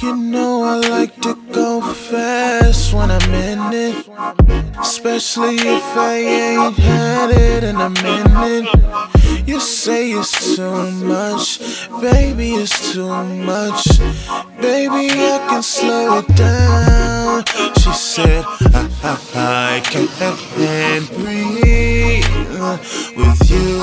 You know I like to go fast when I'm in it. Especially if I ain't had it in a minute. You say it's too much, baby it's too much. Baby I can slow it down. She said, I, I, I can't breathe with you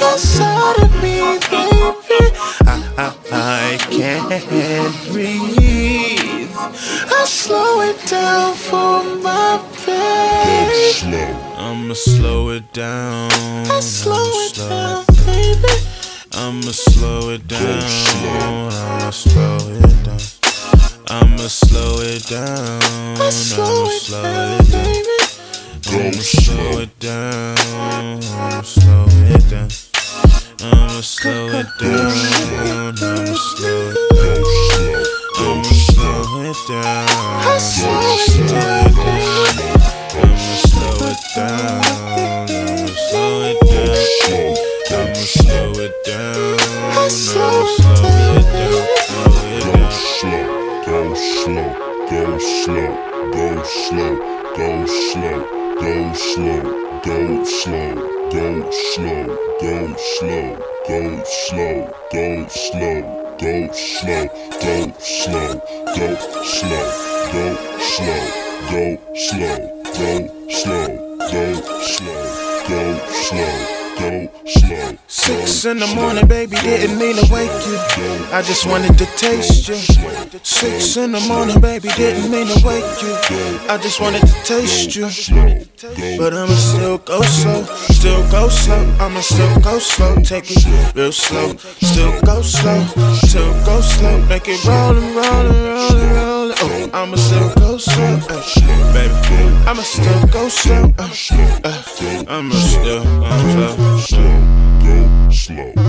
inside of me, baby. I, I, I can't breathe. I slow it down for my baby. I'ma slow it down. I slow it down, baby. I'ma slow it down. It down. I'ma slow it down, baby. I'ma slow it down. I'ma slow it down. I'ma slow it down. I'ma slow it down. I'ma slow it down. I'ma slow it down, go slow, go slow, go slow, go slow, go slow, go slow, go slow, go slow, go slow, go slow, go slow, go slow, go slow, go slow, go slow, go slow, go slow. Six in the morning, baby, didn't mean to wake you. I just wanted to taste you. Six in the morning, baby, didn't mean to wake you. I just wanted to taste you. But I'ma still go slow, still go slow. I'ma still go slow, take it real slow. Still go slow, still go slow. Make it rollin', rollin', rollin', rollin'. Oh, I'ma still go slow, uh, baby. I'ma still go slow, uh, uh, I'ma still go slow.